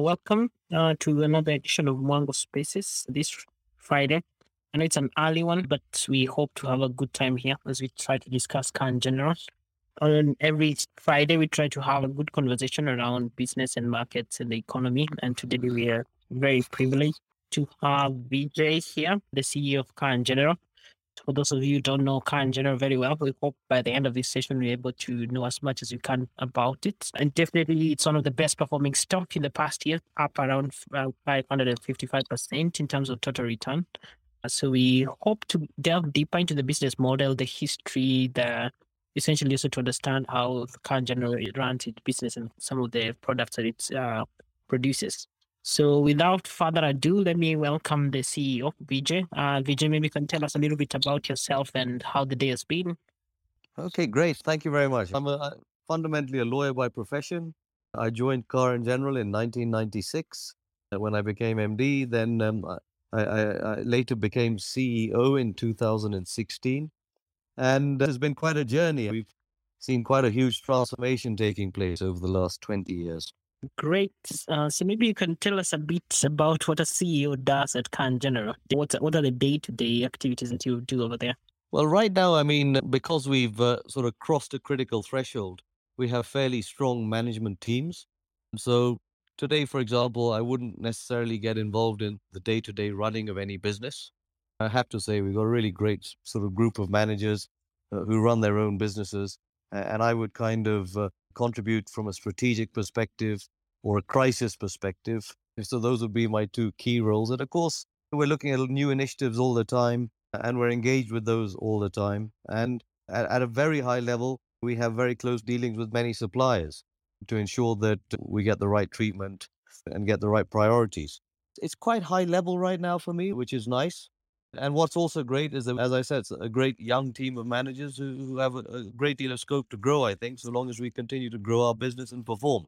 welcome uh, to another edition of Mwango Spaces this Friday. I know it's an early one, but we hope to have a good time here as we try to discuss car general. On every Friday, we try to have a good conversation around business and markets and the economy. And today we are very privileged to have Vijay here, the CEO of Car General. For those of you who don't know in General very well, we hope by the end of this session we're able to know as much as you can about it. And definitely, it's one of the best performing stock in the past year, up around 555% in terms of total return. So we hope to delve deeper into the business model, the history, the essentially also to understand how in General runs its business and some of the products that it uh, produces. So without further ado, let me welcome the CEO, Vijay. Uh, Vijay, maybe you can tell us a little bit about yourself and how the day has been. Okay, great. Thank you very much. I'm a, fundamentally a lawyer by profession. I joined Car and General in 1996 uh, when I became MD. Then um, I, I, I, later became CEO in 2016. And it's been quite a journey. We've seen quite a huge transformation taking place over the last 20 years. Great. Uh, so maybe you can tell us a bit about what a CEO does at Car and General. What what are the day to day activities that you do over there? Well, right now, I mean, because we've uh, sort of crossed a critical threshold, we have fairly strong management teams. So today, for example, I wouldn't necessarily get involved in the day to day running of any business. I have to say, we've got a really great sort of group of managers uh, who run their own businesses. And I would kind of uh, contribute from a strategic perspective or a crisis perspective. So those would be my two key roles. And of course, we're looking at new initiatives all the time and we're engaged with those all the time. And at, at a very high level, we have very close dealings with many suppliers to ensure that we get the right treatment and get the right priorities. It's quite high level right now for me, which is nice. And what's also great is that, as I said, it's a great young team of managers who, who have a, a great deal of scope to grow, I think, so long as we continue to grow our business and perform.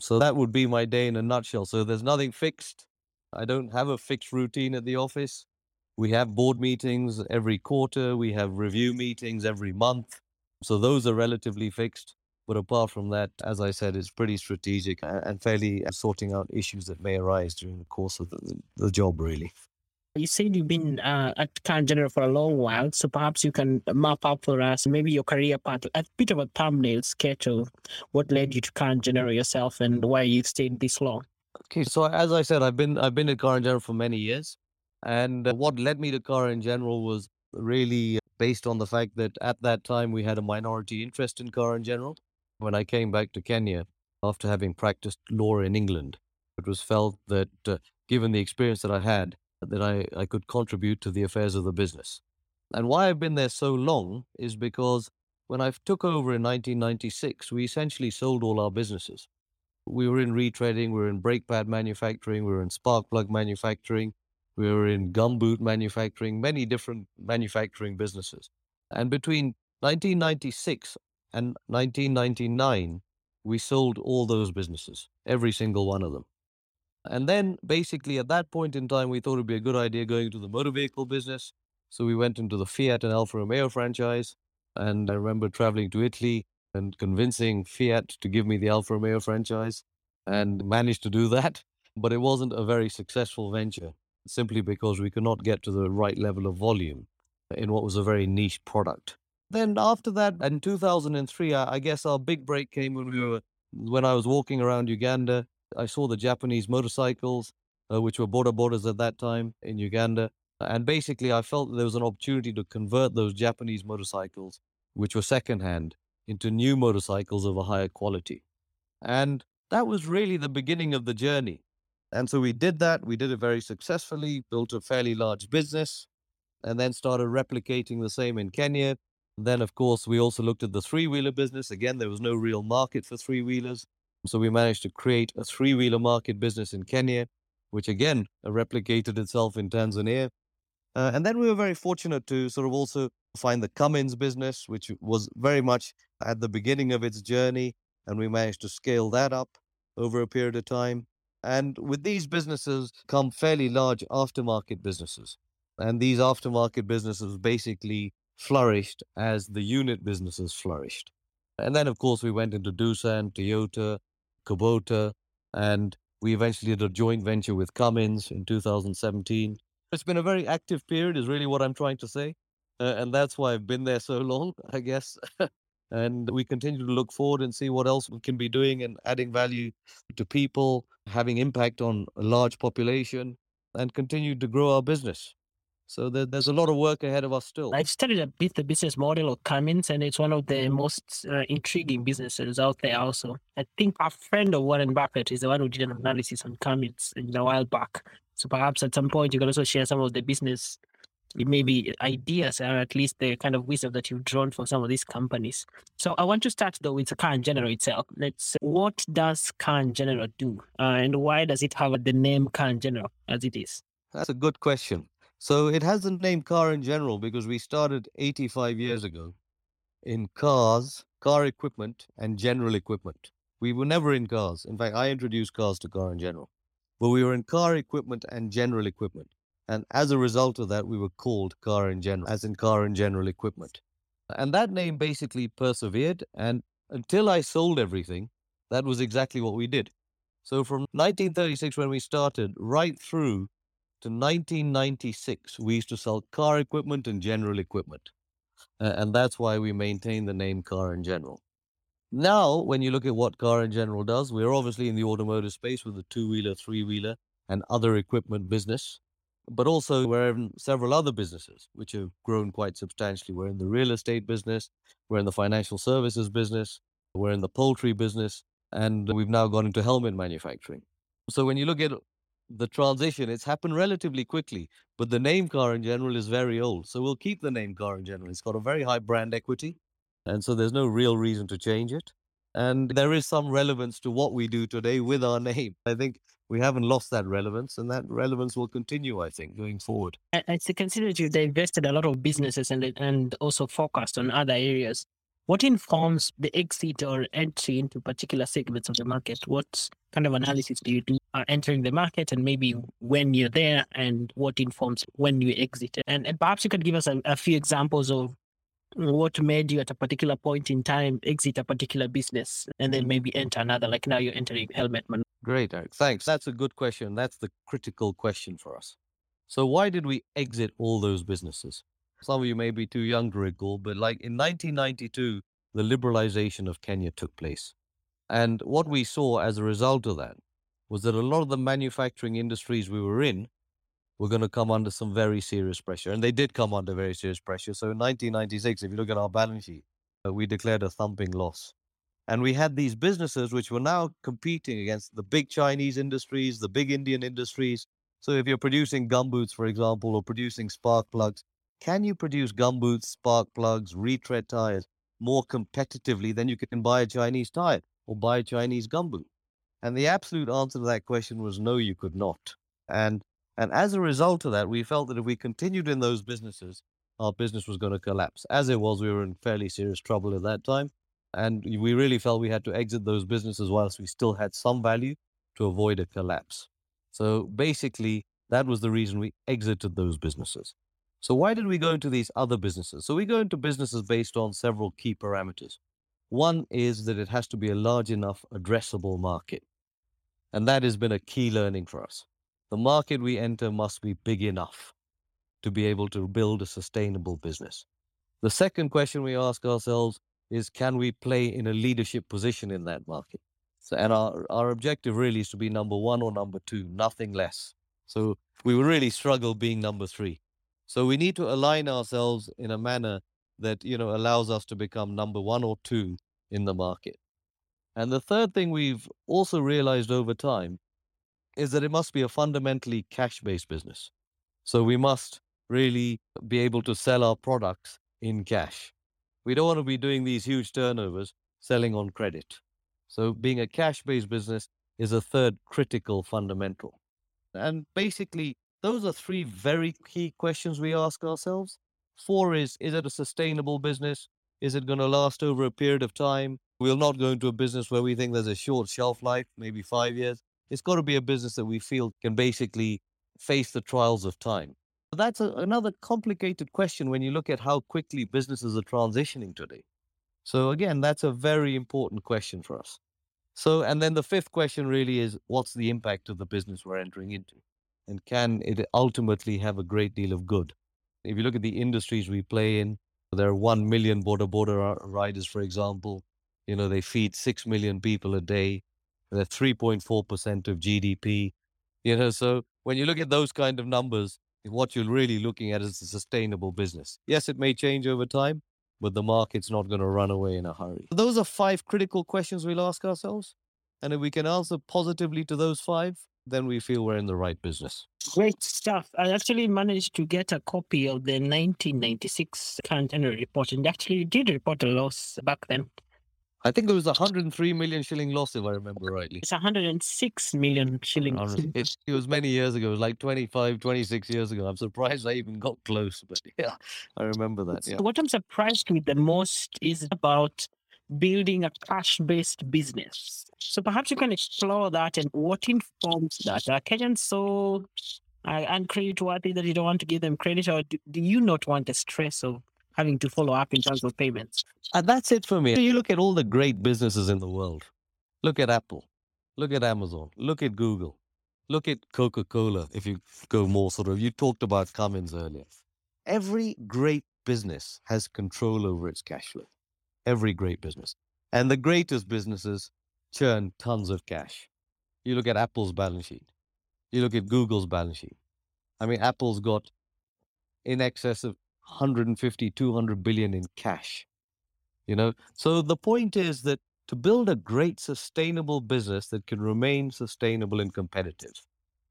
So that would be my day in a nutshell. So there's nothing fixed. I don't have a fixed routine at the office. We have board meetings every quarter, we have review meetings every month. So those are relatively fixed. But apart from that, as I said, it's pretty strategic and fairly uh, sorting out issues that may arise during the course of the, the job, really. You said you've been uh, at Car and General for a long while, so perhaps you can map out for us maybe your career path, a bit of a thumbnail sketch of what led you to Car and General yourself and why you've stayed this long. Okay, so as I said, I've been I've been at Car and General for many years, and what led me to Car and General was really based on the fact that at that time we had a minority interest in Car and General. When I came back to Kenya after having practiced law in England, it was felt that uh, given the experience that I had, that I, I could contribute to the affairs of the business. And why I've been there so long is because when I took over in 1996, we essentially sold all our businesses. We were in retreading, we were in brake pad manufacturing, we were in spark plug manufacturing, we were in gumboot manufacturing, many different manufacturing businesses. And between 1996 and 1999, we sold all those businesses, every single one of them. And then basically at that point in time, we thought it'd be a good idea going into the motor vehicle business. So we went into the Fiat and Alfa Romeo franchise. And I remember traveling to Italy and convincing Fiat to give me the Alfa Romeo franchise and managed to do that. But it wasn't a very successful venture simply because we could not get to the right level of volume in what was a very niche product. Then after that, in 2003, I guess our big break came when we were when I was walking around Uganda I saw the Japanese motorcycles, uh, which were boda bodas at that time in Uganda. And basically, I felt there was an opportunity to convert those Japanese motorcycles, which were secondhand, into new motorcycles of a higher quality. And that was really the beginning of the journey. And so we did that. We did it very successfully, built a fairly large business, and then started replicating the same in Kenya. Then, of course, we also looked at the three wheeler business. Again, there was no real market for three wheelers. So we managed to create a three wheeler market business in Kenya, which again replicated itself in Tanzania. Uh, and then we were very fortunate to sort of also find the Cummins business, which was very much at the beginning of its journey. And we managed to scale that up over a period of time. And with these businesses come fairly large aftermarket businesses. And these aftermarket businesses basically flourished as the unit businesses flourished. And then, of course, we went into Doosan, Toyota, Kubota, and We eventually did a joint venture with Cummins in 2017. It's been a very active period, is really what I'm trying to say. Uh, and that's why I've been there so long, I guess. and we continue to look forward and see what else we can be doing and adding value to people, having impact on a large population, and continue to grow our business. So there, there's a lot of work ahead of us still. I've studied a bit the business model of Cummins, and it's one of the most uh, intriguing businesses out there. Also, I think a friend of Warren Buffett is the one who did an analysis on Cummins a while back. So perhaps at some point you can also share some of the business, maybe ideas, or at least the kind of wisdom that you've drawn from some of these companies. So I want to start though with the Car and General itself. Let's. What does Car and General do, uh, and why does it have the name Car and General as it is? That's a good question. So it has the name car and general because we started 85 years ago in cars, car equipment, and general equipment. We were never in cars. In fact, I introduced cars to car and general. But we were in car equipment and general equipment. And as a result of that, we were called car and general, as in car and general equipment. And that name basically persevered. And until I sold everything, that was exactly what we did. So from 1936, when we started, right through to 1996, we used to sell car equipment and general equipment. Uh, and that's why we maintain the name Car and General. Now, when you look at what Car and General does, we're obviously in the automotive space with the two wheeler, three wheeler, and other equipment business. But also, we're in several other businesses which have grown quite substantially. We're in the real estate business, we're in the financial services business, we're in the poultry business, and we've now gone into helmet manufacturing. So, when you look at the transition, it's happened relatively quickly, but the name car and general is very old. So we'll keep the name car and general. It's got a very high brand equity. And so there's no real reason to change it. And there is some relevance to what we do today with our name. I think we haven't lost that relevance, and that relevance will continue, I think, going forward. I, I consider you've divested a lot of businesses and, and also focused on other areas. What informs the exit or entry into particular segments of the market? What kind of analysis do you do uh, entering the market and maybe when you're there and what informs when you exit? And, and perhaps you could give us a, a few examples of what made you at a particular point in time exit a particular business and then maybe enter another, like now you're entering helmet man. Great, Eric. Thanks. That's a good question. That's the critical question for us. So, why did we exit all those businesses? Some of you may be too young to recall, but like in 1992, the liberalization of Kenya took place. And what we saw as a result of that was that a lot of the manufacturing industries we were in were going to come under some very serious pressure. And they did come under very serious pressure. So in 1996, if you look at our balance sheet, uh, we declared a thumping loss. And we had these businesses which were now competing against the big Chinese industries, the big Indian industries. So if you're producing gumboots, for example, or producing spark plugs, can you produce gumboots, spark plugs, retread tires more competitively than you can buy a Chinese tire or buy a Chinese gumboot? And the absolute answer to that question was no, you could not. And and as a result of that, we felt that if we continued in those businesses, our business was going to collapse. As it was, we were in fairly serious trouble at that time. And we really felt we had to exit those businesses whilst we still had some value to avoid a collapse. So basically, that was the reason we exited those businesses. So why did we go into these other businesses? So we go into businesses based on several key parameters. One is that it has to be a large enough addressable market. And that has been a key learning for us. The market we enter must be big enough to be able to build a sustainable business. The second question we ask ourselves is can we play in a leadership position in that market? So, and our, our objective really is to be number one or number two, nothing less. So we really struggle being number three. So we need to align ourselves in a manner that, you know, allows us to become number one or two in the market. And the third thing we've also realized over time is that it must be a fundamentally cash based business. So we must really be able to sell our products in cash. We don't want to be doing these huge turnovers selling on credit. So being a cash based business is a third critical fundamental. And basically, those are three very key questions we ask ourselves. Four is Is it a sustainable business? Is it going to last over a period of time? We'll not go into a business where we think there's a short shelf life, maybe five years. It's got to be a business that we feel can basically face the trials of time. But that's a, another complicated question when you look at how quickly businesses are transitioning today. So, again, that's a very important question for us. So, and then the fifth question really is what's the impact of the business we're entering into? And can it ultimately have a great deal of good? If you look at the industries we play in, there are 1 million boda boda riders, for example. You know, they feed 6 million people a day. They're 3.4% of GDP. You know, so when you look at those kind of numbers, what you're really looking at is a sustainable business. Yes, it may change over time, but the market's not going to run away in a hurry. Those are five critical questions we'll ask ourselves. And if we can answer positively to those five, then we feel we're in the right business. Great stuff. I actually managed to get a copy of the 1996 current annual report and actually did report a loss back then. I think it was 103 million shilling loss, if I remember rightly. It's 106 million shillings. It, it was many years ago. It was like 25, 26 years ago. I'm surprised I even got close, but yeah, I remember that. Yeah. What I'm surprised with the most is about building a cash based business. So perhaps you can explore that and what informs that. Are Kenyans so uh, uncreditworthy that you don't want to give them credit, or do, do you not want the stress of having to follow up in terms of payments? And that's it for me. You look at all the great businesses in the world. Look at Apple. Look at Amazon. Look at Google. Look at Coca Cola. If you go more sort of, you talked about Cummins earlier. Every great business has control over its cash flow. Every great business. And the greatest businesses churn tons of cash. You look at Apple's balance sheet. You look at Google's balance sheet. I mean, Apple's got in excess of 150, 200 billion in cash. You know, so the point is that to build a great sustainable business that can remain sustainable and competitive,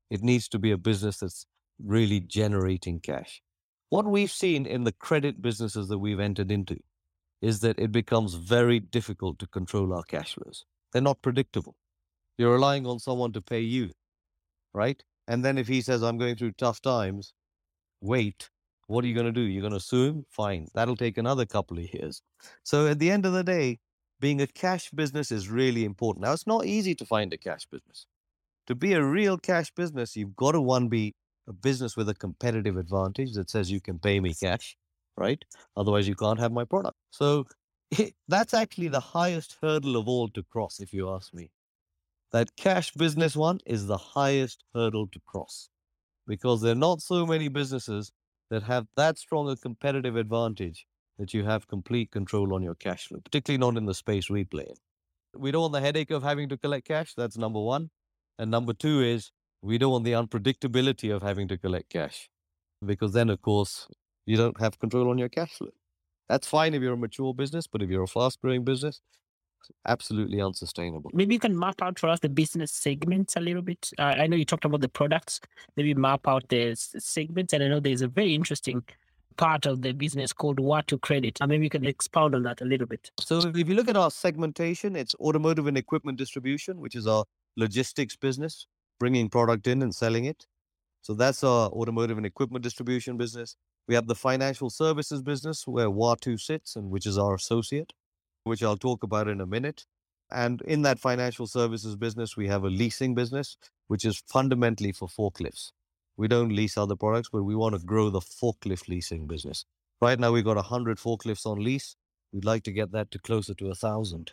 it needs to be a business that's really generating cash. What we've seen in the credit businesses that we've entered into is that it becomes very difficult to control our cash flows. They're not predictable. You're relying on someone to pay you, right? And then if he says, I'm going through tough times, wait, what are you going to do? You're going to sue him? Fine. That'll take another couple of years. So at the end of the day, being a cash business is really important. Now, it's not easy to find a cash business. To be a real cash business, you've got to one be a business with a competitive advantage that says you can pay me cash, right? Otherwise, you can't have my product. So that's actually the highest hurdle of all to cross, if you ask me. That cash business one is the highest hurdle to cross because there are not so many businesses that have that strong a competitive advantage that you have complete control on your cash flow, particularly not in the space we play in. We don't want the headache of having to collect cash. That's number one. And number two is we don't want the unpredictability of having to collect cash because then, of course, you don't have control on your cash flow. That's fine if you're a mature business, but if you're a fast growing business, absolutely unsustainable. Maybe you can map out for us the business segments a little bit. Uh, I know you talked about the products. Maybe map out the segments. And I know there's a very interesting part of the business called Watu Credit. And maybe you can expound on that a little bit. So if you look at our segmentation, it's automotive and equipment distribution, which is our logistics business, bringing product in and selling it. So that's our automotive and equipment distribution business. We have the financial services business where Watu sits and which is our associate which I'll talk about in a minute. And in that financial services business, we have a leasing business, which is fundamentally for forklifts. We don't lease other products, but we want to grow the forklift leasing business. Right now, we've got 100 forklifts on lease. We'd like to get that to closer to 1,000.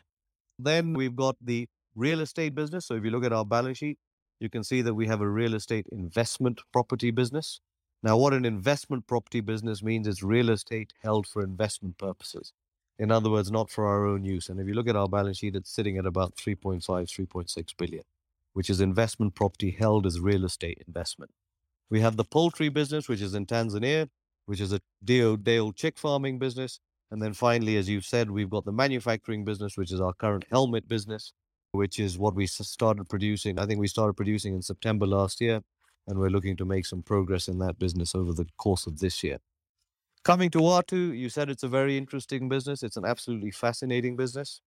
Then we've got the real estate business. So if you look at our balance sheet, you can see that we have a real estate investment property business. Now, what an investment property business means is real estate held for investment purposes. In other words, not for our own use. And if you look at our balance sheet, it's sitting at about 3.5, 3.6 billion, which is investment property held as real estate investment. We have the poultry business, which is in Tanzania, which is a day old chick farming business. And then finally, as you've said, we've got the manufacturing business, which is our current helmet business, which is what we started producing. I think we started producing in September last year, and we're looking to make some progress in that business over the course of this year. Coming to Watu, you said it's a very interesting business. It's an absolutely fascinating business.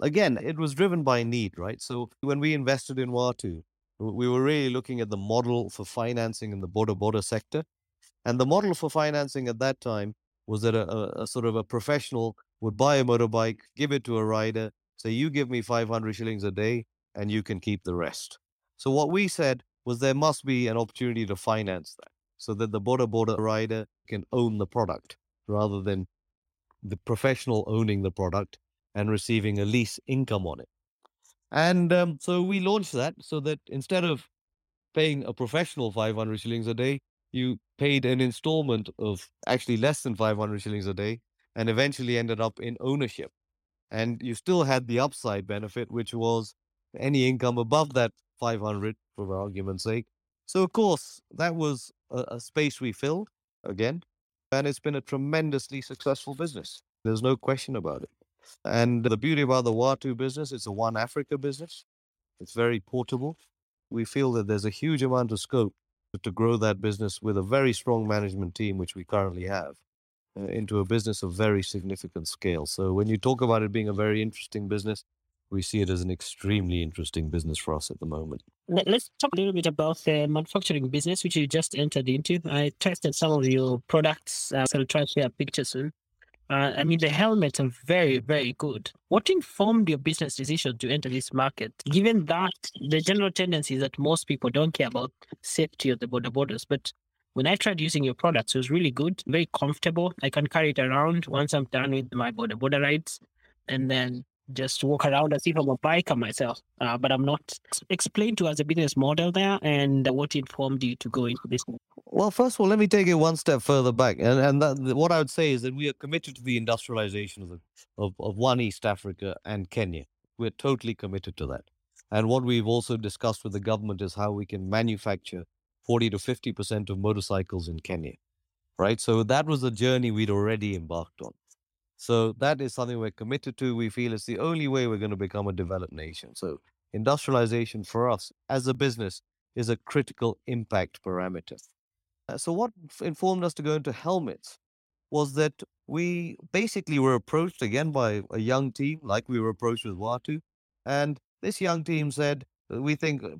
Again, it was driven by need, right? So when we invested in Watu, we were really looking at the model for financing in the boda boda sector. And the model for financing at that time was that a, a, sort of a professional would buy a motorbike, give it to a rider, say, you give me 500 shillings a day and you can keep the rest. So what we said was there must be an opportunity to finance that so that the boda boda rider can own the product rather than the professional owning the product and receiving a lease income on it. And um, so we launched that so that instead of paying a professional 500 shillings a day, you paid an installment of actually less than 500 shillings a day and eventually ended up in ownership. And you still had the upside benefit, which was any income above that 500, for argument's sake. So, of course, that was a, a space we filled again, and it's been a tremendously successful business. There's no question about it. And the beauty about the Watu business, it's a one Africa business. It's very portable. We feel that there's a huge amount of scope to grow that business with a very strong management team, which we currently have, uh, into a business of very significant scale. So when you talk about it being a very interesting business, we see it as an extremely interesting business for us at the moment. Let's talk a little bit about the manufacturing business, which you just entered into. I tested some of your products. Uh, so I'll try to share pictures soon. Uh, I mean, the helmets are very, very good. What informed your business decision to enter this market? Given that the general tendency is that most people don't care about safety of the boda bodas? but when I tried using your products, it was really good, very comfortable. I can carry it around once I'm done with my boda boda rides, and then just walk around as if I'm a biker myself. Uh, but I'm not. Explain to us a business model there and what informed you to go into this. Well, first of all, let me take it one step further back, and and that, what I would say is that we are committed to the industrialization of, the, of of one East Africa and Kenya. We're totally committed to that. And what we've also discussed with the government is how we can manufacture 40 to 50 percent of motorcycles in Kenya, right? So that was a journey we'd already embarked on. So that is something we're committed to. We feel it's the only way we're going to become a developed nation. So industrialization for us as a business is a critical impact parameter. Uh, so what informed us to go into helmets was that we basically were approached again by a young team, like we were approached with Watu, and this young team said, "We think uh,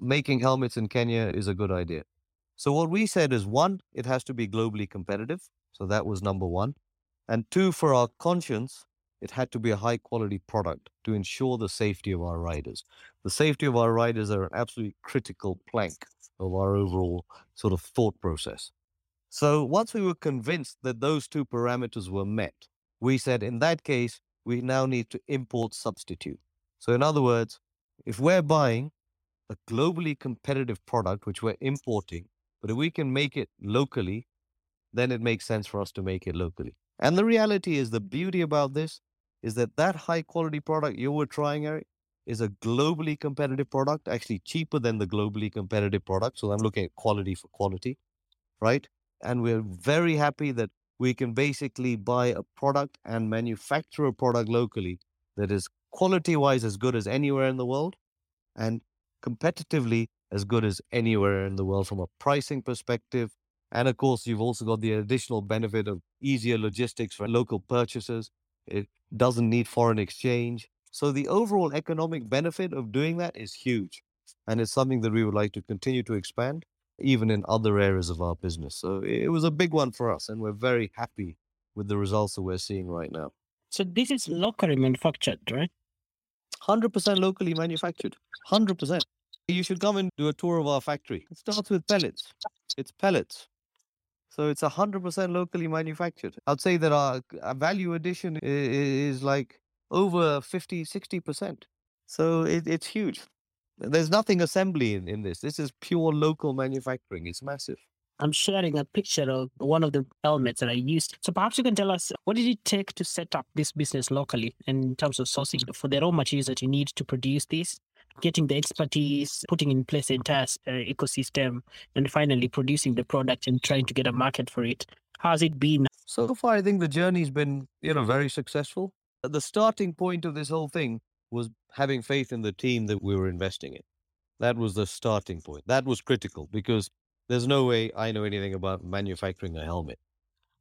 making helmets in Kenya is a good idea." So what we said is one, it has to be globally competitive. So that was number one. And two, for our conscience, it had to be a high quality product to ensure the safety of our riders. The safety of our riders are an absolutely critical plank of our overall sort of thought process. So once we were convinced that those two parameters were met, we said in that case, we now need to import substitute. So in other words, if we're buying a globally competitive product, which we're importing, but if we can make it locally, then it makes sense for us to make it locally. And the reality is the beauty about this is that that high quality product you were trying, Eric, is a globally competitive product, actually cheaper than the globally competitive product. So I'm looking at quality for quality, right? And we're very happy that we can basically buy a product and manufacture a product locally that is quality wise as good as anywhere in the world and competitively as good as anywhere in the world from a pricing perspective, and of course, you've also got the additional benefit of easier logistics for local purchasers. It doesn't need foreign exchange. So the overall economic benefit of doing that is huge. And it's something that we would like to continue to expand, even in other areas of our business. So it was a big one for us, and we're very happy with the results that we're seeing right now. So this is locally manufactured, right? 100% locally manufactured. 100%. You should come and do a tour of our factory. It starts with pellets. It's pellets. So it's 100% locally manufactured. I'd say that our, value addition is, like over 50, 60%. So it, it's huge. There's nothing assembly in, in this. This is pure local manufacturing. It's massive. I'm sharing a picture of one of the helmets that I used. So perhaps you can tell us what did it take to set up this business locally in terms of sourcing for the raw materials that you need to produce this? Getting the expertise, putting in place the entire uh, ecosystem, and finally producing the product and trying to get a market for it. How's it been? So far, I think the journey's been, you know, very successful. The starting point of this whole thing was having faith in the team that we were investing in. That was the starting point. That was critical because there's no way I know anything about manufacturing a helmet.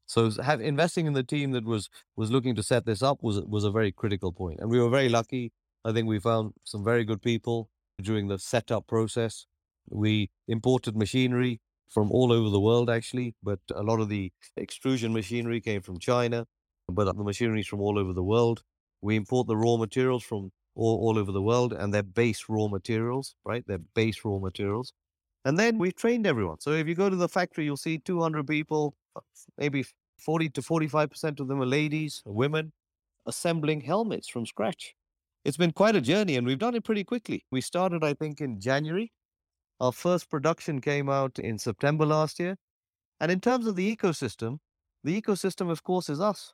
So have, investing in the team that was was looking to set this up was was a very critical point, and we were very lucky I think we found some very good people during the setup process. We imported machinery from all over the world, actually, but a lot of the extrusion machinery came from China, but the machinery is from all over the world. We import the raw materials from all, all over the world and they're base raw materials, right? They're base raw materials. And then we've trained everyone. So if you go to the factory, you'll see 200 people, uh, maybe 40 to 45% of them are ladies, women, assembling helmets from scratch. It's been quite a journey and we've done it pretty quickly. We started, I think, in January. Our first production came out in September last year. And in terms of the ecosystem, the ecosystem, of course, is us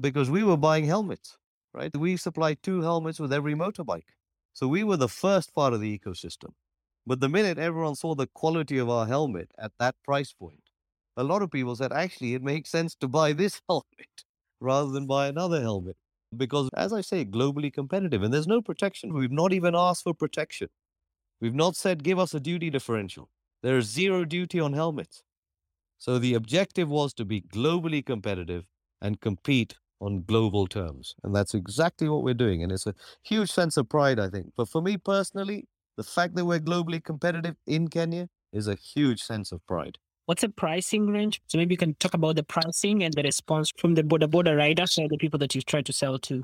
because we were buying helmets, right? We supplied two helmets with every motorbike. So we were the first part of the ecosystem. But the minute everyone saw the quality of our helmet at that price point, a lot of people said, actually, it makes sense to buy this helmet rather than buy another helmet. Because, as I say, globally competitive, and there's no protection. We've not even asked for protection. We've not said, give us a duty differential. There is zero duty on helmets. So the objective was to be globally competitive and compete on global terms. And that's exactly what we're doing. And it's a huge sense of pride, I think. But for me personally, the fact that we're globally competitive in Kenya is a huge sense of pride. What's the pricing range? So maybe you can talk about the pricing and the response from the boda boda riders or the people that you try to sell to.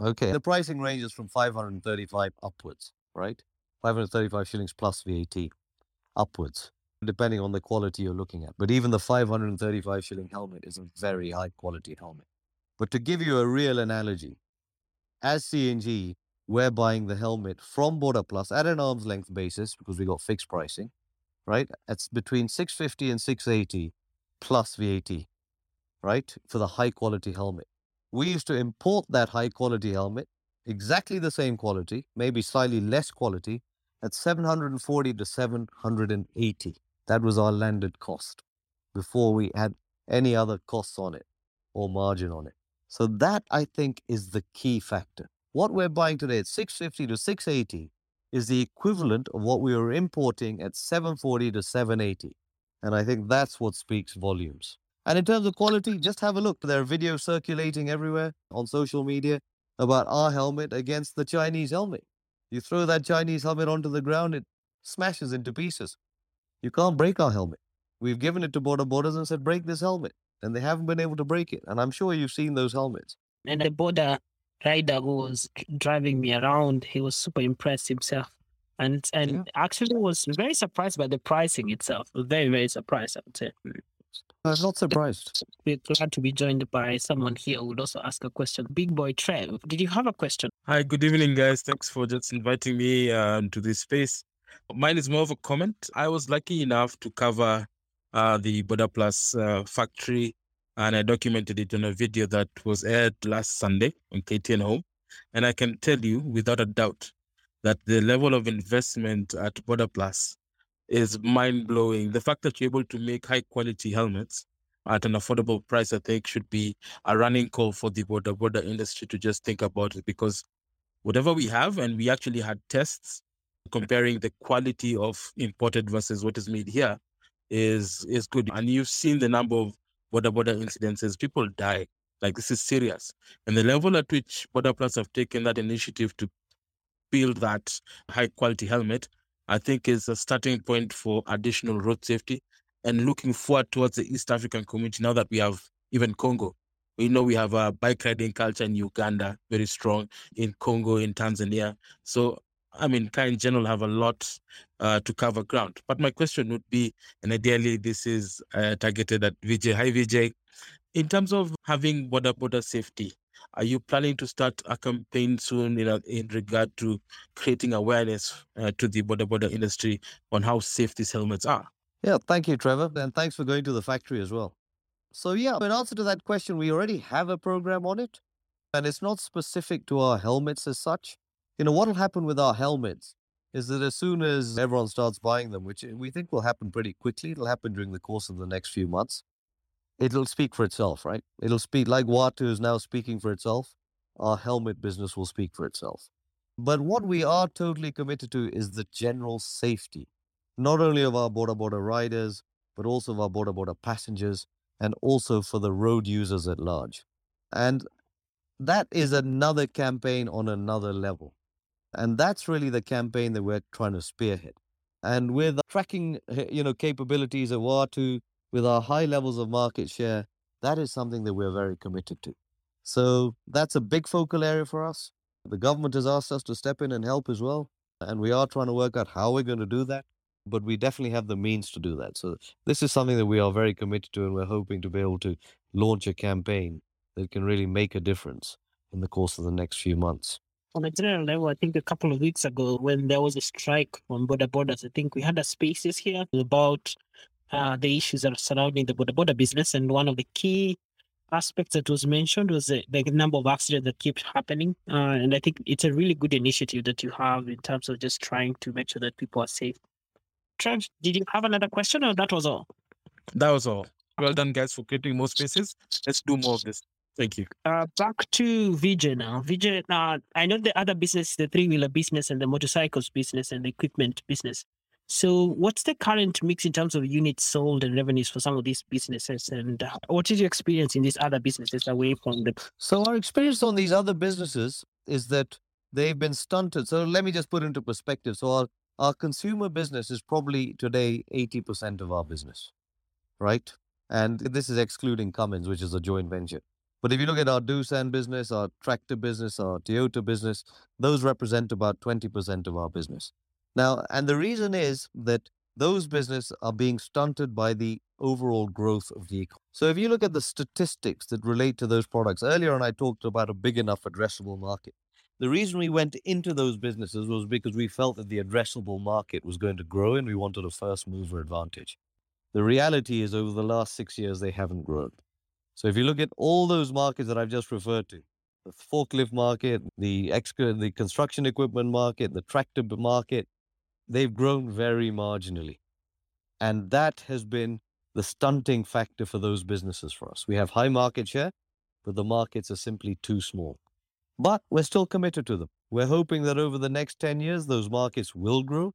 Okay. The pricing range is from 535 upwards, right? 535 shillings plus VAT upwards, depending on the quality you're looking at. But even the 535 shilling helmet is a very high quality helmet. But to give you a real analogy, as CNG, we're buying the helmet from Boda Plus at an arm's length basis because we got fixed pricing, right? It's between 650 and 680 plus VAT, right? For the high quality helmet. We used to import that high quality helmet, exactly the same quality, maybe slightly less quality, at 740 to 780. That was our landed cost before we had any other costs on it or margin on it. So that I think is the key factor. What we're buying today at 650 to 680 is the equivalent of what we were importing at 740 to 780. And I think that's what speaks volumes. And in terms of quality, just have a look. There are videos circulating everywhere on social media about our helmet against the Chinese helmet. You throw that Chinese helmet onto the ground, it smashes into pieces. You can't break our helmet. We've given it to Boda Bodas and said, break this helmet. And they haven't been able to break it. And I'm sure you've seen those helmets. And the border rider who was driving me around, he was super impressed himself. And and yeah. actually was very surprised by the pricing itself. Very, very surprised, I would say. I was not surprised. We're glad to be joined by someone here who would also ask a question. Big boy Trev, did you have a question? Hi, good evening, guys. Thanks for just inviting me uh, to this space. Mine is more of a comment. I was lucky enough to cover uh, the Boda Plus uh, factory and I documented it on a video that was aired last Sunday on KTN Home. And I can tell you without a doubt that the level of investment at Boda Plus is mind blowing. The fact that you're able to make high quality helmets at an affordable price, I think, should be a running call for the boda boda industry to just think about it because whatever we have, and we actually had tests comparing the quality of imported versus what is made here, is is good. And you've seen the number of boda boda incidences, people die. Like this is serious. And the level at which Boda Plus have taken that initiative to build that high quality helmet, I think is a starting point for additional road safety and looking forward towards the East African community now that we have even Congo. We know we have a bike riding culture in Uganda, very strong in Congo, in Tanzania. So, I mean, in general have a lot uh, to cover ground. But my question would be, and ideally this is uh, targeted at Vijay. Hi, Vijay. In terms of having boda boda safety, are you planning to start a campaign soon in, a, in regard to creating awareness uh, to the boda boda industry on how safe these helmets are? Yeah, thank you, Trevor, and thanks for going to the factory as well. So yeah, in answer to that question, we already have a program on it, and it's not specific to our helmets as such. You know, what will happen with our helmets is that as soon as everyone starts buying them, which uh, we think will happen pretty quickly, it'll happen during the course of the next few months, it'll speak for itself, right? It'll speak like Watu is now speaking for itself. Our helmet business will speak for itself. But what we are totally committed to is the general safety, not only of our boda boda riders, but also of our boda boda passengers, and also for the road users at large. And that is another campaign on another level. And that's really the campaign that we're trying to spearhead. And with tracking, eh, you know, capabilities of Watu, with our high levels of market share, that is something that we're very committed to. So that's a big focal area for us. The government has asked us to step in and help as well. And we are trying to work out how we're going to do that. But we definitely have the means to do that. So this is something that we are very committed to. And we're hoping to be able to launch a campaign that can really make a difference in the course of the next few months. On a general level, I think a couple of weeks ago when there was a strike on boda bodas, I think we had a spaces here about uh, the issues that are surrounding the boda boda business. And one of the key aspects that was mentioned was the, the number of accidents that keep happening. Uh, and I think it's a really good initiative that you have in terms of just trying to make sure that people are safe. Trev, did you have another question or that was all? That was all. Well done, guys, for creating more spaces. Let's do more of this. Thank you. Uh, back to Vijay now. Vijay, uh, I know the other business, the three wheeler business and the motorcycles business and the equipment business. So, what's the current mix in terms of units sold and revenues for some of these businesses? And uh, what is your experience in these other businesses away from the? So our experience on these other businesses is that they've been stunted. So let me just put into perspective. So our, our consumer business is probably today 80% of our business, right? And this is excluding Cummins, which is a joint venture. But if you look at our Doosan business, our tractor business, our Toyota business, those represent about 20% of our business. Now, and the reason is that those businesses are being stunted by the overall growth of the economy. So if you look at the statistics that relate to those products, earlier on I talked about a big enough addressable market. The reason we went into those businesses was because we felt that the addressable market was going to grow and we wanted a first mover advantage. The reality is over the last six years, they haven't grown. So if you look at all those markets that I've just referred to, the forklift market, the, ex- uh, the construction equipment market, the tractor market, they've grown very marginally. And that has been the stunting factor for those businesses for us. We have high market share, but the markets are simply too small. But we're still committed to them. We're hoping that over the next 10 years, those markets will grow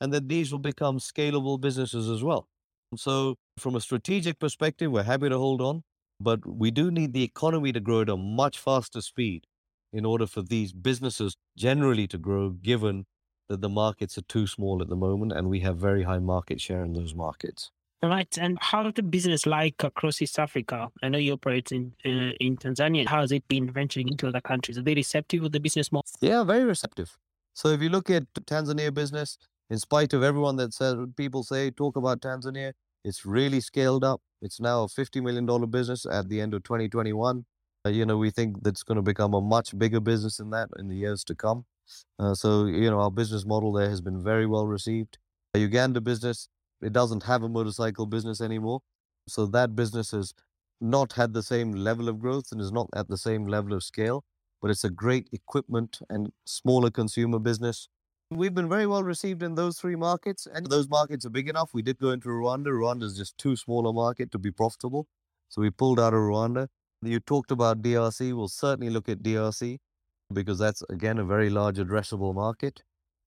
and that these will become scalable businesses as well. So, from a strategic perspective, we're happy to hold on, but we do need the economy to grow at a much faster speed in order for these businesses generally to grow, given that the markets are too small at the moment and we have very high market share in those markets. Right. And how the business like across East Africa? I know you operate in uh, in Tanzania. How has it been venturing into other countries? Are they receptive of the business model? Yeah, very receptive. So if you look at Tanzania business, in spite of everyone that says people say talk about Tanzania, it's really scaled up. It's now a $50 million business at the end of 2021. Uh, you know, we think that's going to become a much bigger business than that in the years to come. Uh, so, you know, our business model there has been very well received. The Uganda business, it doesn't have a motorcycle business anymore. So that business has not had the same level of growth and is not at the same level of scale, but it's a great equipment and smaller consumer business. We've been very well received in those three markets, and those markets are big enough. We did go into Rwanda. Rwanda is just too small a market to be profitable. So we pulled out of Rwanda. You talked about DRC. We'll certainly look at DRC because that's again a very large addressable market.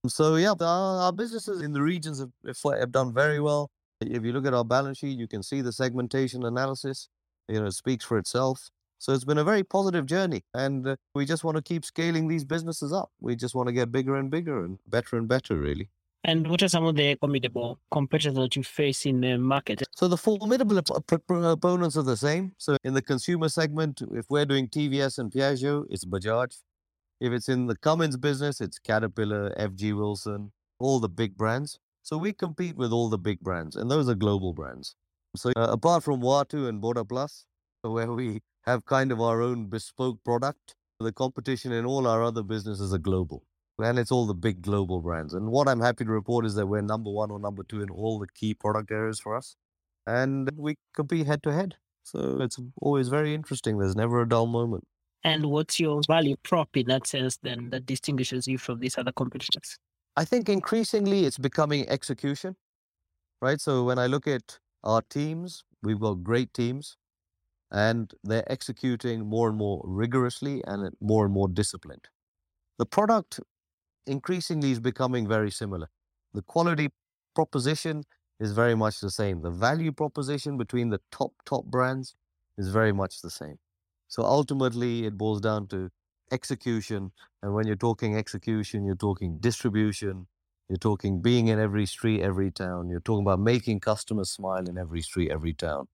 So yeah, our, our businesses in the regions have, have done very well. If you look at our balance sheet, you can see the segmentation analysis. You know, it speaks for itself. So it's been a very positive journey, and uh, we just want to keep scaling these businesses up. We just want to get bigger and bigger and better and better, really. And what are some of the formidable competitors that you face in the market? So the formidable opponents are the same. So in the consumer segment, if we're doing TVS and Piaggio, it's Bajaj. If it's in the Cummins business, it's Caterpillar, FG Wilson, all the big brands. So we compete with all the big brands, and those are global brands. So uh, apart from Watu and Boda Plus, where we have kind of our own bespoke product, the competition in all our other businesses are global. And it's all the big global brands. And what I'm happy to report is that we're number one or number two in all the key product areas for us. And we compete head to head. So it's always very interesting. There's never a dull moment. And what's your value prop in that sense then that distinguishes you from these other competitors? I think increasingly it's becoming execution, right? So when I look at our teams, we've got great teams and they're executing more and more rigorously and more and more disciplined. The product increasingly is becoming very similar. The quality proposition is very much the same. The value proposition between the top, top brands is very much the same. So ultimately, it boils down to execution. And when you're talking execution, you're talking distribution, you're talking being in every street, every town, you're talking about making customers smile in every street, every town.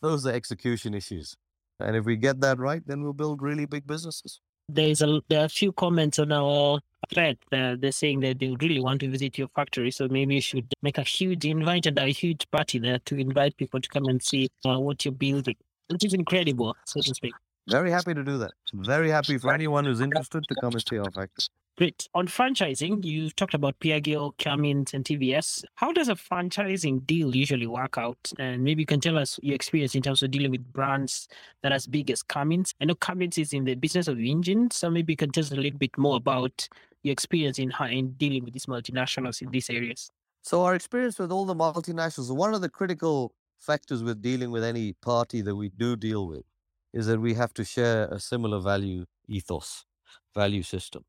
Those are execution issues. And if we get that right, then we'll build really big businesses. There's a there are a few comments on our thread. Uh, they're saying that they really want to visit your factory, so maybe you should make a huge invite and a huge party there to invite people to come and see uh, what you're building, which is incredible, so to speak. Very happy to do that. Very happy for anyone who's interested to come and see our factory. Great. On franchising, you talked about Piaggio, Cummins, and TVS. How does a franchising deal usually work out? And maybe you can tell us your experience in terms of dealing with brands that are as big as Cummins. I know Cummins is in the business of engines, so maybe you can tell us a little bit more about your experience in, in dealing with these multinationals in these areas. So our experience with all the multinationals, one of the critical factors with dealing with any party that we do deal with is that we have to share a similar value ethos, value system.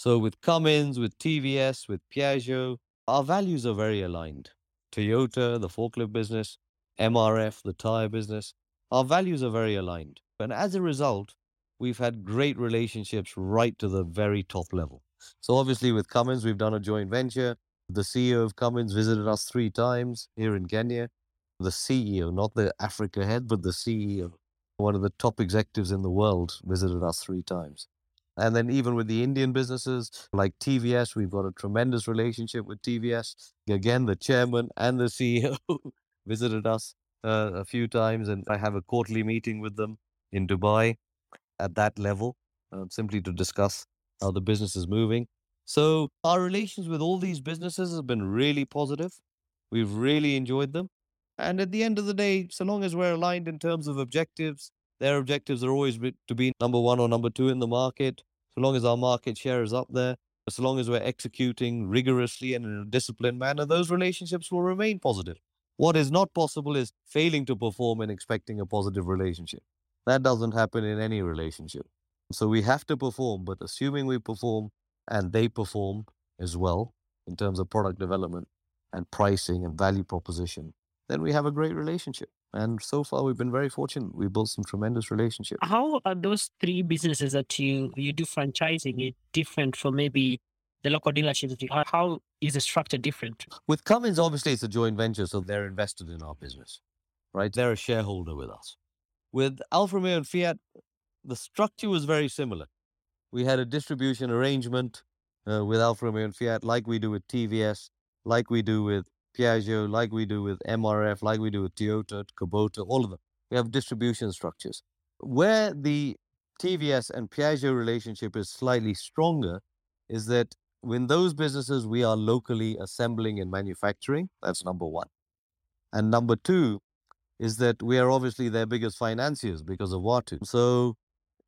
So with Cummins, with TVS, with Piaggio, our values are very aligned. Toyota, the forklift business, MRF, the tire business, our values are very aligned. And as a result, we've had great relationships right to the very top level. So obviously with Cummins, we've done a joint venture. The CEO of Cummins visited us three times here in Kenya. The CEO, not the Africa head, but the CEO, one of the top executives in the world, visited us three times. And then even with the Indian businesses like TVS, we've got a tremendous relationship with TVS. Again, the chairman and the CEO visited us uh, a few times, and I have a quarterly meeting with them in Dubai at that level, uh, simply to discuss how the business is moving. So our relations with all these businesses have been really positive. We've really enjoyed them. And at the end of the day, so long as we're aligned in terms of objectives, their objectives are always to be number one or number two in the market. So long as our market share is up there, as long as we're executing rigorously and in a disciplined manner, those relationships will remain positive. What is not possible is failing to perform and expecting a positive relationship. That doesn't happen in any relationship. So we have to perform, but assuming we perform and they perform as well in terms of product development and pricing and value proposition, then we have a great relationship. And so far, we've been very fortunate. We built some tremendous relationships. How are those three businesses that you you do franchising it different from maybe the local dealerships that you have? How is the structure different? With Cummins, obviously, it's a joint venture, so they're invested in our business, right? They're a shareholder with us. With Alfa Romeo and Fiat, the structure was very similar. We had a distribution arrangement uh, with Alfa Romeo and Fiat, like we do with TVS, like we do with Piaggio, like we do with MRF, like we do with Toyota, Kubota, all of them. We have distribution structures. Where the TVS and Piaggio relationship is slightly stronger is that in those businesses, we are locally assembling and manufacturing. That's number one. And number two is that we are obviously their biggest financiers because of Watu. So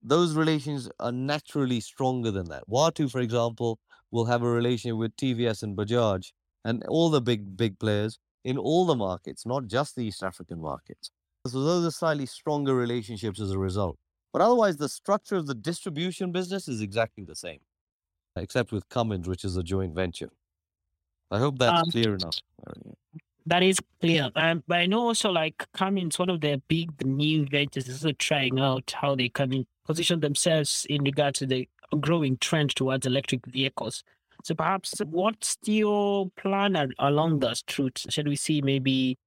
those relations are naturally stronger than that. Watu, for example, will have a relationship with TVS and Bajaj and all the big, big players in all the markets, not just the East African markets. So those are slightly stronger relationships as a result. But otherwise, the structure of the distribution business is exactly the same, except with Cummins, which is a joint venture. I hope that's um, clear enough. That is clear. Um, but I know also like Cummins, one of their big new ventures is also trying out how they can position themselves in regard to the growing trend towards electric vehicles. So perhaps what's your plan along those routes? Should we see maybe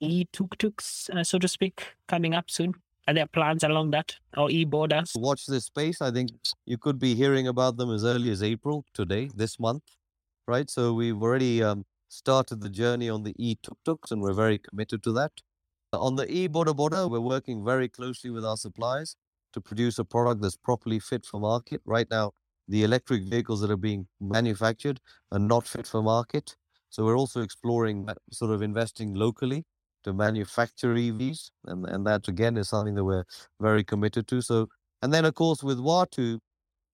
e-tuk-tuks, uh, so to speak, coming up soon? Are there plans along that or e-bodas? Watch this space. I think you could be hearing about them as early as April today, this month, right? So we've already um, started the journey on the e-tuk-tuks and we're very committed to that. On the e border boda, we're working very closely with our suppliers to produce a product that's properly fit for market. Right now, the electric vehicles that are being manufactured are not fit for market. So we're also exploring sort of investing locally to manufacture EVs, and and that again is something that we're very committed to. So and then of course with Watu,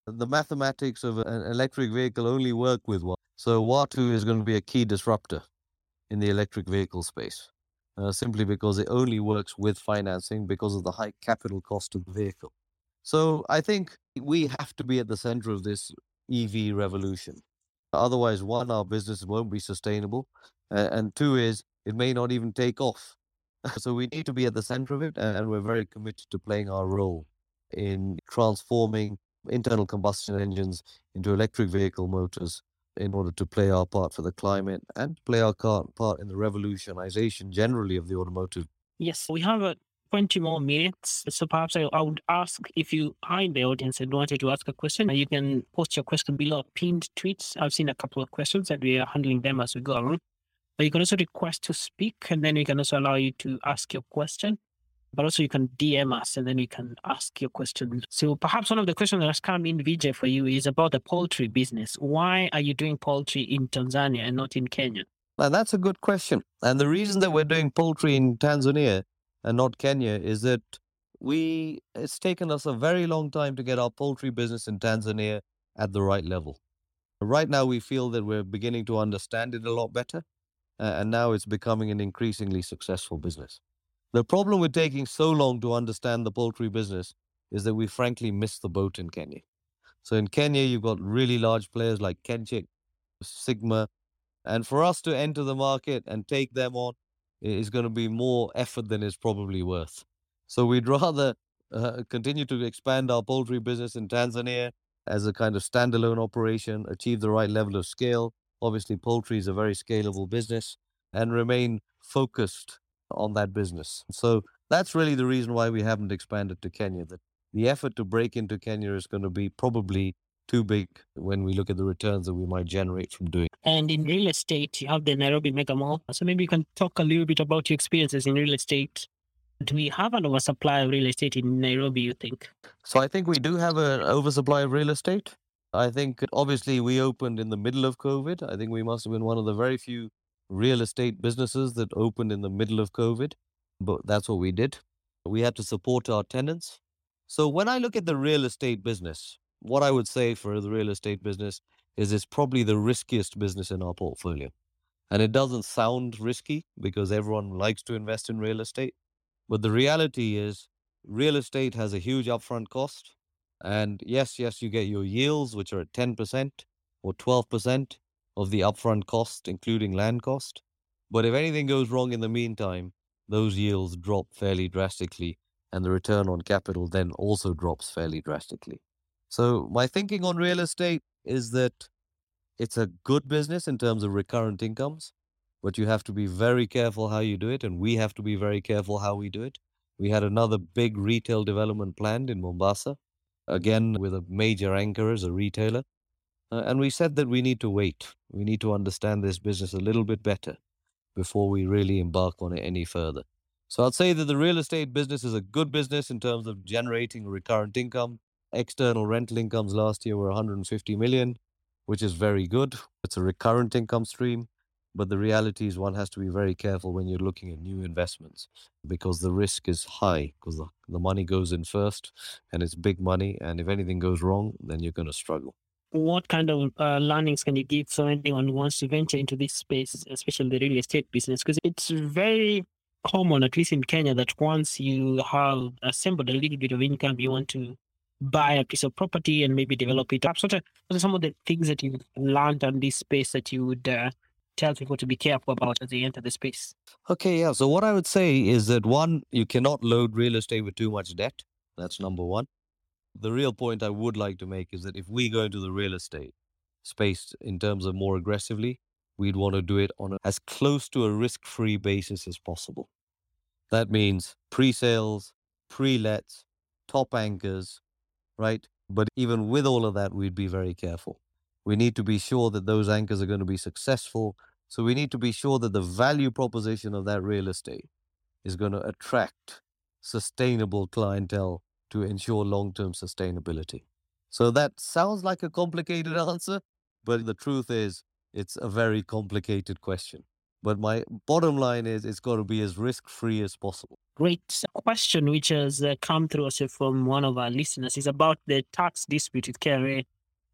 the mathematics of an electric vehicle only work with Watu. So Watu is going to be a key disruptor in the electric vehicle space, uh, simply because it only works with financing because of the high capital cost of the vehicle. So I think we have to be at the center of this EV revolution. Otherwise, one, our business won't be sustainable. And two is it may not even take off. so we need to be at the center of it. And we're very committed to playing our role in transforming internal combustion engines into electric vehicle motors in order to play our part for the climate and play our part in the revolutionization generally of the automotive. Yes, we have a 20 more minutes. So perhaps I, I would ask if you are in the audience and wanted to ask a question, you can post your question below pinned tweets. I've seen a couple of questions and we are handling them as we go along. But you can also request to speak and then we can also allow you to ask your question. but also you can DM us and then you can ask your question. So perhaps one of the questions that has come in, Vijay, for you is about the poultry business. Why are you doing poultry in Tanzania and not in Kenya? And that's a good question. And the reason that we're doing poultry in Tanzania and not Kenya is that we it's taken us a very long time to get our poultry business in Tanzania at the right level. Right now, we feel that we're beginning to understand it a lot better, uh, and now it's becoming an increasingly successful business. The problem with taking so long to understand the poultry business is that we frankly missed the boat in Kenya. So in Kenya, you've got really large players like Kenchic, Sigma, and for us to enter the market and take them on is going to be more effort than it's probably worth. So we'd rather uh, continue to expand our poultry business in Tanzania as a kind of standalone operation, achieve the right level of scale. Obviously, poultry is a very scalable business and remain focused on that business. So that's really the reason why we haven't expanded to Kenya. That the effort to break into Kenya is going to be probably too big when we look at the returns that we might generate from doing. And in real estate, you have the Nairobi Mega Mall. So maybe you can talk a little bit about your experiences in real estate. Do we have an oversupply of real estate in Nairobi, you think? So I think we do have an oversupply of real estate. I think obviously we opened in the middle of COVID. I think we must have been one of the very few real estate businesses that opened in the middle of COVID, but that's what we did. We had to support our tenants. So when I look at the real estate business, what I would say for the real estate business is it's probably the riskiest business in our portfolio. And it doesn't sound risky because everyone likes to invest in real estate. But the reality is, real estate has a huge upfront cost. And yes, yes, you get your yields, which are at 10% or 12% of the upfront cost, including land cost. But if anything goes wrong in the meantime, those yields drop fairly drastically, and the return on capital then also drops fairly drastically. So, my thinking on real estate is that it's a good business in terms of recurrent incomes, but you have to be very careful how you do it, and we have to be very careful how we do it. We had another big retail development planned in Mombasa, again with a major anchor as a retailer. Uh, and we said that we need to wait. We need to understand this business a little bit better before we really embark on it any further. So I'd say that the real estate business is a good business in terms of generating recurrent income. External rental incomes last year were 150 million, which is very good. It's a recurrent income stream. But the reality is, one has to be very careful when you're looking at new investments because the risk is high because the, the money goes in first and it's big money. And if anything goes wrong, then you're going to struggle. What kind of uh, learnings can you give for anyone who wants to venture into this space, especially the real estate business? Because it's very common, at least in Kenya, that once you have assembled a little bit of income, you want to buy a piece of property and maybe develop it up. What are, what are some of the things that you've learned on this space that you would uh, tell people to be careful about as they enter the space? Okay, yeah. So what I would say is that one, you cannot load real estate with too much debt. That's number one. The real point I would like to make is that if we go into the real estate space in terms of more aggressively, we'd want to do it on a, as close to a risk-free basis as possible. That means pre-sales, pre-lets, top anchors, right? But even with all of that, we'd be very careful. We need to be sure that those anchors are going to be successful. So we need to be sure that the value proposition of that real estate is going to attract sustainable clientele to ensure long term sustainability. So that sounds like a complicated answer, but the truth is, it's a very complicated question. But my bottom line is it's got to be as risk free as possible. Great question, which has uh, come through also from one of our listeners, is about the tax dispute with KRA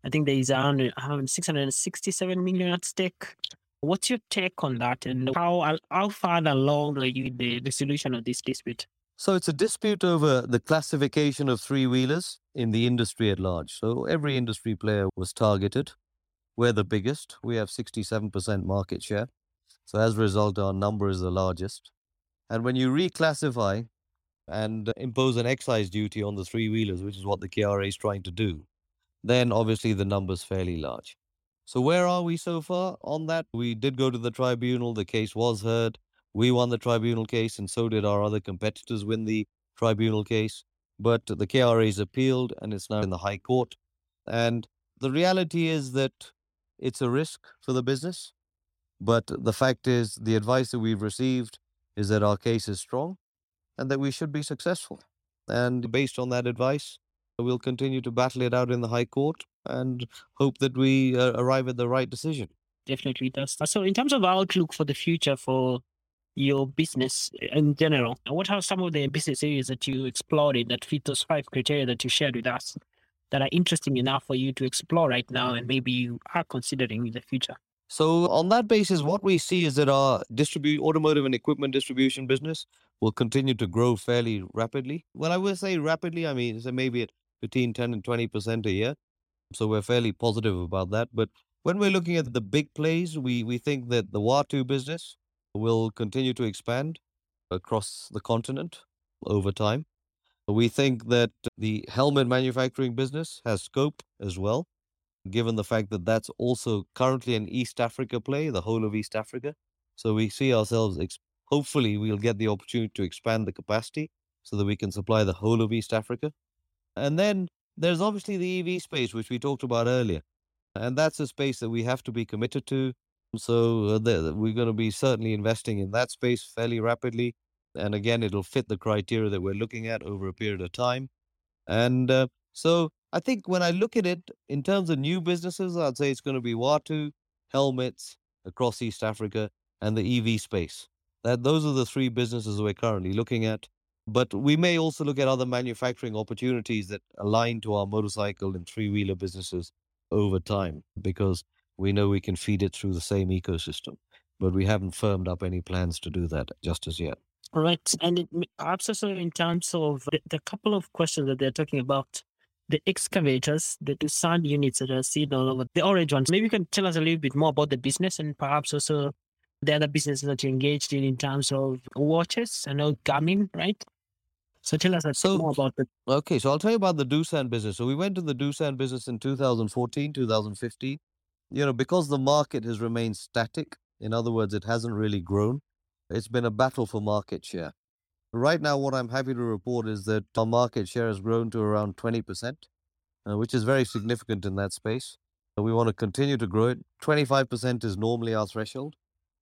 I think there is around, around 667 million at stake. What's your take on that, and how how far along are you the resolution of this dispute? So it's a dispute over the classification of three wheelers in the industry at large. So every industry player was targeted. We're the biggest. We have 67% market share. So as a result, our number is the largest. And when you reclassify and impose an excise duty on the three wheelers, which is what the KRA is trying to do, then obviously the number's fairly large. So where are we so far on that? We did go to the tribunal. The case was heard. We won the tribunal case, and so did our other competitors win the tribunal case. But the KRA's appealed, and it's now in the High Court. And the reality is that it's a risk for the business. But the fact is, the advice that we've received is that our case is strong and that we should be successful. And based on that advice, we'll continue to battle it out in the High Court and hope that we uh, arrive at the right decision. Definitely does. So, in terms of outlook for the future for your business in general, what are some of the business areas that you explored that fit those five criteria that you shared with us that are interesting enough for you to explore right now and maybe you are considering in the future? So on that basis, what we see is that our distribute automotive and equipment distribution business will continue to grow fairly rapidly. When I will say rapidly, I mean so maybe at between 10 and 20 percent a year. So we're fairly positive about that. But when we're looking at the big plays, we we think that the Watu business will continue to expand across the continent over time. We think that the helmet manufacturing business has scope as well given the fact that that's also currently an East Africa play, the whole of East Africa. So we see ourselves, ex- hopefully, we'll get the opportunity to expand the capacity so that we can supply the whole of East Africa. And then there's obviously the EV space, which we talked about earlier. And that's a space that we have to be committed to. So uh, we're going to be certainly investing in that space fairly rapidly. And again, it'll fit the criteria that we're looking at over a period of time. And uh, so I think when I look at it in terms of new businesses, I'd say it's going to be Watu, helmets across East Africa, and the EV space. That those are the three businesses we're currently looking at. But we may also look at other manufacturing opportunities that align to our motorcycle and three wheeler businesses over time because we know we can feed it through the same ecosystem. But we haven't firmed up any plans to do that just as yet. Right. And it, perhaps also in terms of the, the couple of questions that they're talking about the excavators, the Doosan units that are seen all over, the orange ones. Maybe you can tell us a little bit more about the business and perhaps also the other businesses that you're engaged in in terms of watches. and know Garmin, right? So tell us so, more about it. Okay, so I'll tell you about the Doosan business. So we went to the Doosan business in 2014, 2015. You know, because the market has remained static, in other words, it hasn't really grown, it's been a battle for market share. Right now, what I'm happy to report is that our market share has grown to around 20%, uh, which is very significant in that space. Uh, we want to continue to grow it. 25% is normally our threshold.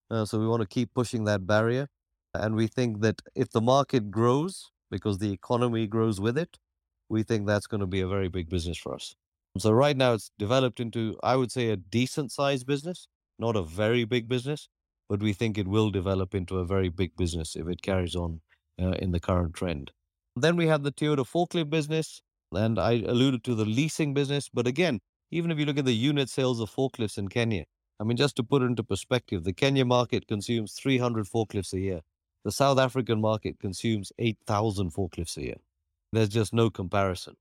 Uh, so we want to keep pushing that barrier. And we think that if the market grows, because the economy grows with it, we think that's going to be a very big business for us. So right now it's developed into, I would say, a decent sized business, not a very big business, but we think it will develop into a very big business if it carries on uh, in the current trend. Then we have the Toyota forklift business, and I alluded to the leasing business. But again, even if you look at the unit sales of forklifts in Kenya, I mean, just to put it into perspective, the Kenya market consumes 300 forklifts a year. The South African market consumes 8,000 forklifts a year. There's just no comparison.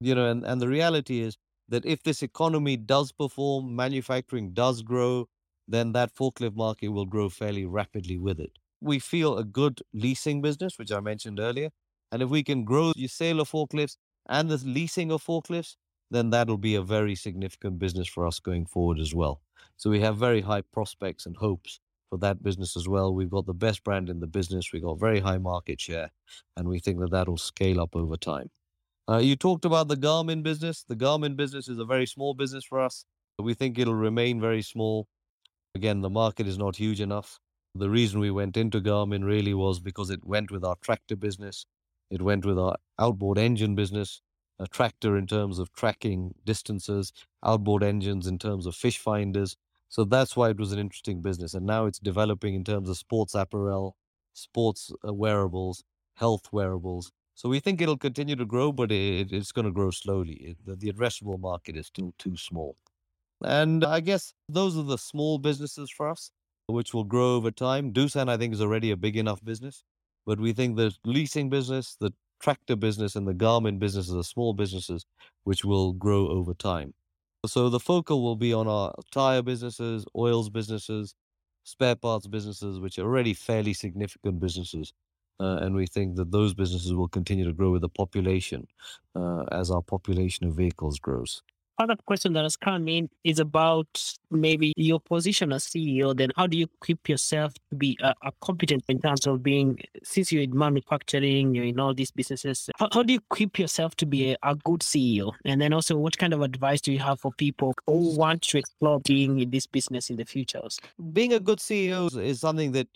You know, and, and the reality is that if this economy does perform, manufacturing does grow, then that forklift market will grow fairly rapidly with it we feel a good leasing business, which I mentioned earlier. And if we can grow the sale of forklifts and the leasing of forklifts, then that'll be a very significant business for us going forward as well. So we have very high prospects and hopes for that business as well. We've got the best brand in the business. We've got very high market share, and we think that that'll scale up over time. Uh, you talked about the Garmin business. The Garmin business is a very small business for us. We think it'll remain very small. Again, the market is not huge enough. The reason we went into Garmin really was because it went with our tractor business. It went with our outboard engine business, a tractor in terms of tracking distances, outboard engines in terms of fish finders. So that's why it was an interesting business. And now it's developing in terms of sports apparel, sports uh, wearables, health wearables. So we think it'll continue to grow, but it, it's going to grow slowly. It, the, the addressable market is still too small. And I guess those are the small businesses for us which will grow over time. Doosan, I think, is already a big enough business, but we think the leasing business, the tractor business, and the Garmin business are small businesses which will grow over time. So the focal will be on our tire businesses, oils businesses, spare parts businesses, which are already fairly significant businesses. Uh, and we think that those businesses will continue to grow with the population uh, as our population of vehicles grows other question that has come in is about maybe your position as CEO. Then, how do you equip yourself to be a, a competent in terms of being, since you're in manufacturing, you're in all these businesses, how, how do you equip yourself to be a, a, good CEO? And then also, what kind of advice do you have for people who want to explore being in this business in the future? Being a good CEO is something that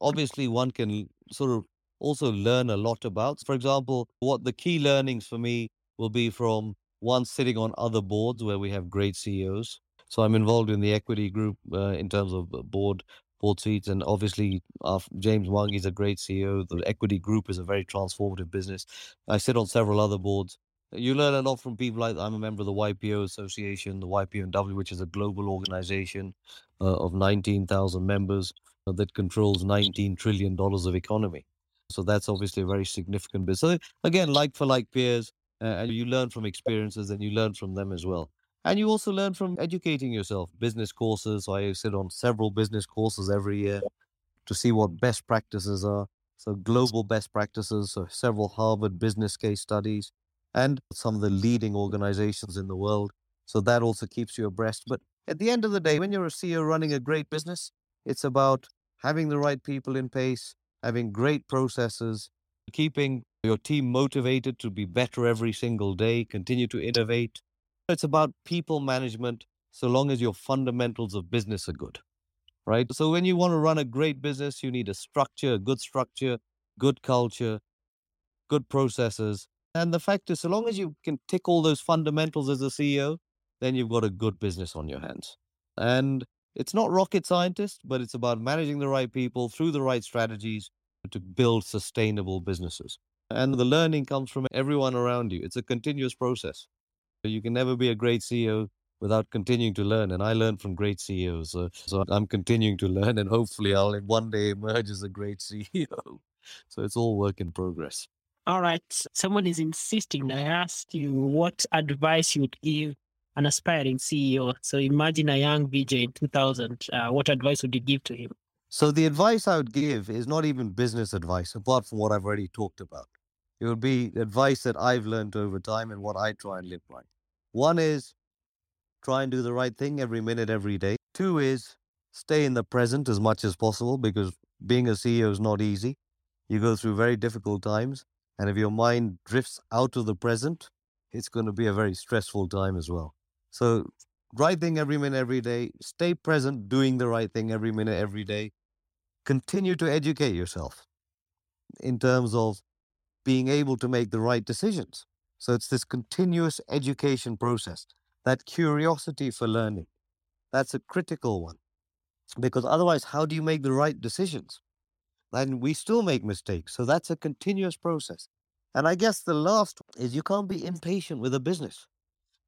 obviously one can sort of also learn a lot about. For example, what the key learnings for me will be from one sitting on other boards where we have great CEOs. So I'm involved in the equity group uh, in terms of board board seats, and obviously uh, James Mwangi is a great CEO. The equity group is a very transformative business. I sit on several other boards. You learn a lot from people like I'm a member of the YPO Association, the YPO&W, which is a global organization uh, of 19,000 members uh, that controls 19 trillion dollars of economy. So that's obviously a very significant business. So again, like for like peers, uh, and you learn from experiences and you learn from them as well. And you also learn from educating yourself. Business courses. I sit on several business courses every year to see what best practices are. So global best practices, so several Harvard business case studies, and some of the leading organizations in the world. So that also keeps you abreast. But at the end of the day, when you're a CEO running a great business, it's about having the right people in place, having great processes, keeping your team motivated to be better every single day, continue to innovate. It's about people management so long as your fundamentals of business are good, right? So when you want to run a great business, you need a structure, a good structure, good culture, good processes. And the fact is, so long as you can tick all those fundamentals as a CEO, then you've got a good business on your hands. And it's not rocket scientist, but it's about managing the right people through the right strategies to build sustainable businesses. And the learning comes from everyone around you. It's a continuous process. You can never be a great CEO without continuing to learn. And I learned from great CEOs. So, so I'm continuing to learn, and hopefully, I'll one day emerge as a great CEO. So it's all work in progress. All right. Someone is insisting. I asked you what advice you'd give an aspiring CEO. So imagine a young Vijay in 2000. Uh, what advice would you give to him? So the advice I would give is not even business advice, apart from what I've already talked about. It would be advice that I've learned over time and what I try and live by. One is try and do the right thing every minute, every day. Two is stay in the present as much as possible because being a CEO is not easy. You go through very difficult times. And if your mind drifts out of the present, it's going to be a very stressful time as well. So, right thing every minute, every day. Stay present, doing the right thing every minute, every day. Continue to educate yourself in terms of being able to make the right decisions. So, it's this continuous education process, that curiosity for learning. That's a critical one. Because otherwise, how do you make the right decisions? And we still make mistakes. So, that's a continuous process. And I guess the last is you can't be impatient with a business.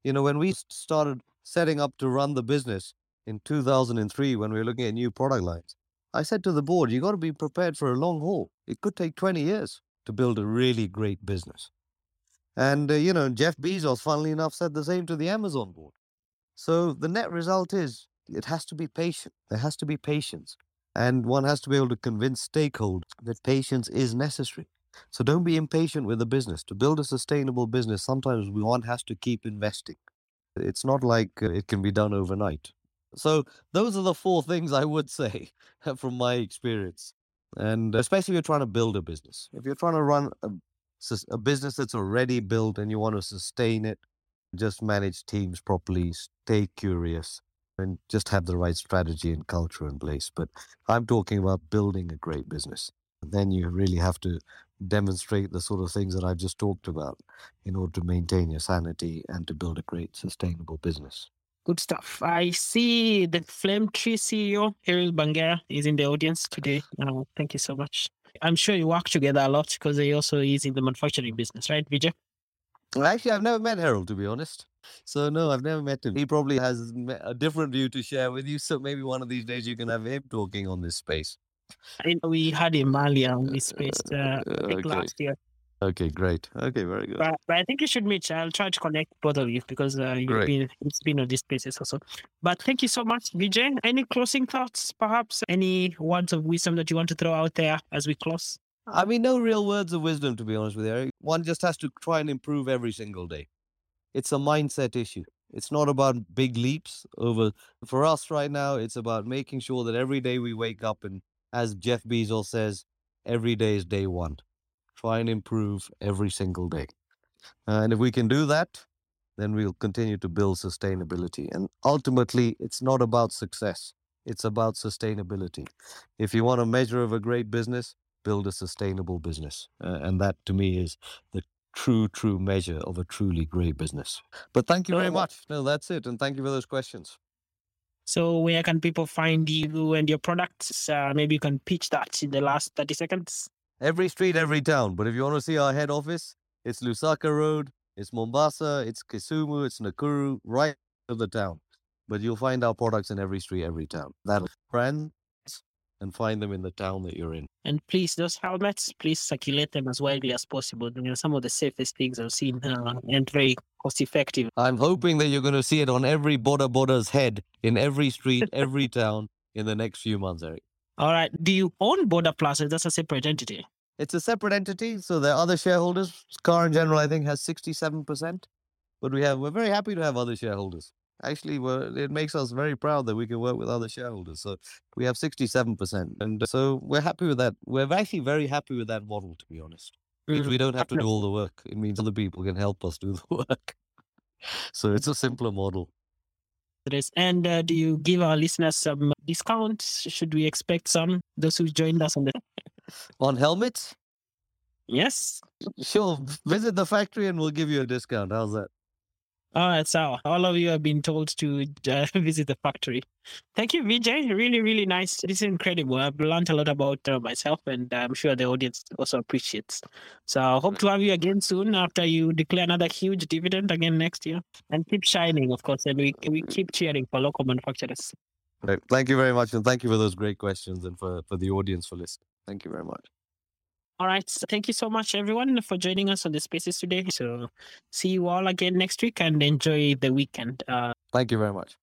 You know, when we started setting up to run the business in 2003, when we were looking at new product lines, I said to the board, you got to be prepared for a long haul. It could take 20 years to build a really great business. And, uh, you know, Jeff Bezos, funnily enough, said the same to the Amazon board. So the net result is it has to be patient. There has to be patience. And one has to be able to convince stakeholders that patience is necessary. So don't be impatient with the business. To build a sustainable business, sometimes one has to keep investing. It's not like uh, it can be done overnight. So those are the four things I would say from my experience. And uh, especially if you're trying to build a business. If you're trying to run a, a business that's already built and you want to sustain it, just manage teams properly, stay curious, and just have the right strategy and culture in place. But I'm talking about building a great business. Then you really have to demonstrate the sort of things that I've just talked about in order to maintain your sanity and to build a great sustainable business. Good stuff. I see the Flame Tree CEO, Errol Bangera, is in the audience today. Uh, thank you so much. I'm sure you work together a lot because he also is in the manufacturing business, right, Vijay? Actually, I've never met Harold, to be honest. So, no, I've never met him. He probably has a different view to share with you. So, maybe one of these days you can have him talking on this space. I know we had him earlier on this space uh, think Okay. last year. Okay, great. Okay, very good. But, but I think you should meet. I'll try to connect both of you because uh, you've Great. been it's been on these places also. But thank you so much, Vijay. Any closing thoughts, perhaps? Any words of wisdom that you want to throw out there as we close? I mean, no real words of wisdom, to be honest with you. Eric. One just has to try and improve every single day. It's a mindset issue. It's not about big leaps over. For us right now, it's about making sure that every day we wake up and, as Jeff Bezos says, every day is day one. Try and improve every single day. and if we can do that, then we'll continue to build sustainability. And ultimately, it's not about success, it's about sustainability. If you want a measure of a great business, build a sustainable business. Uh, and that to me is the true, true measure of a truly great business. But thank you very Uh, much. No, that's it. And thank you for those questions. So where can people find you and your products? Uh, maybe you can pitch that in the last 30 seconds. Every street, every town. But if you want to see our head office, it's Lusaka Road, it's Mombasa, it's Kisumu, it's Nakuru, right of the town. But you'll find our products in every street, every town. That friends and find them in the town that you're in. And please, those helmets, please circulate them as widely as possible. You know, some of the safest things I've seen uh, and very cost effective. I'm hoping that you're going to see it on every Boda Boda's head in every street, every town in the next few months, Eric. All right. Do you own Boda Plus or that's a separate entity? It's a separate entity, so there are other shareholders. Car and General, I think, has 67%. But we have we're very happy to have other shareholders. Actually, we're, it makes us very proud that we can work with other shareholders. So we have 67%. And so we're happy with that. We're actually very happy with that model, to be honest. means Mm, we don't have to do all the work. It means other people can help us do the work. So it's a simpler model. And uh, do you give our listeners some discounts? Should we expect some? Those who joined us on the. On helmets, Yes. sure, visit the factory and we'll give you a discount. How's that? All right. So all of you have been told to uh, visit the factory. Thank you, Vijay. Really, really nice. This is incredible. I've learned a lot about uh, myself, and I'm sure the audience also appreciates. So I hope to have you again soon after you declare another huge dividend again next year. And keep shining, of course. And we, we keep cheering for local manufacturers. Right. Thank you very much. And thank you for those great questions and for, for the audience for listening. Thank you very much. All right. So thank you so much, everyone, for joining us on the spaces today. So see you all again next week and enjoy the weekend. Uh, Thank you very much.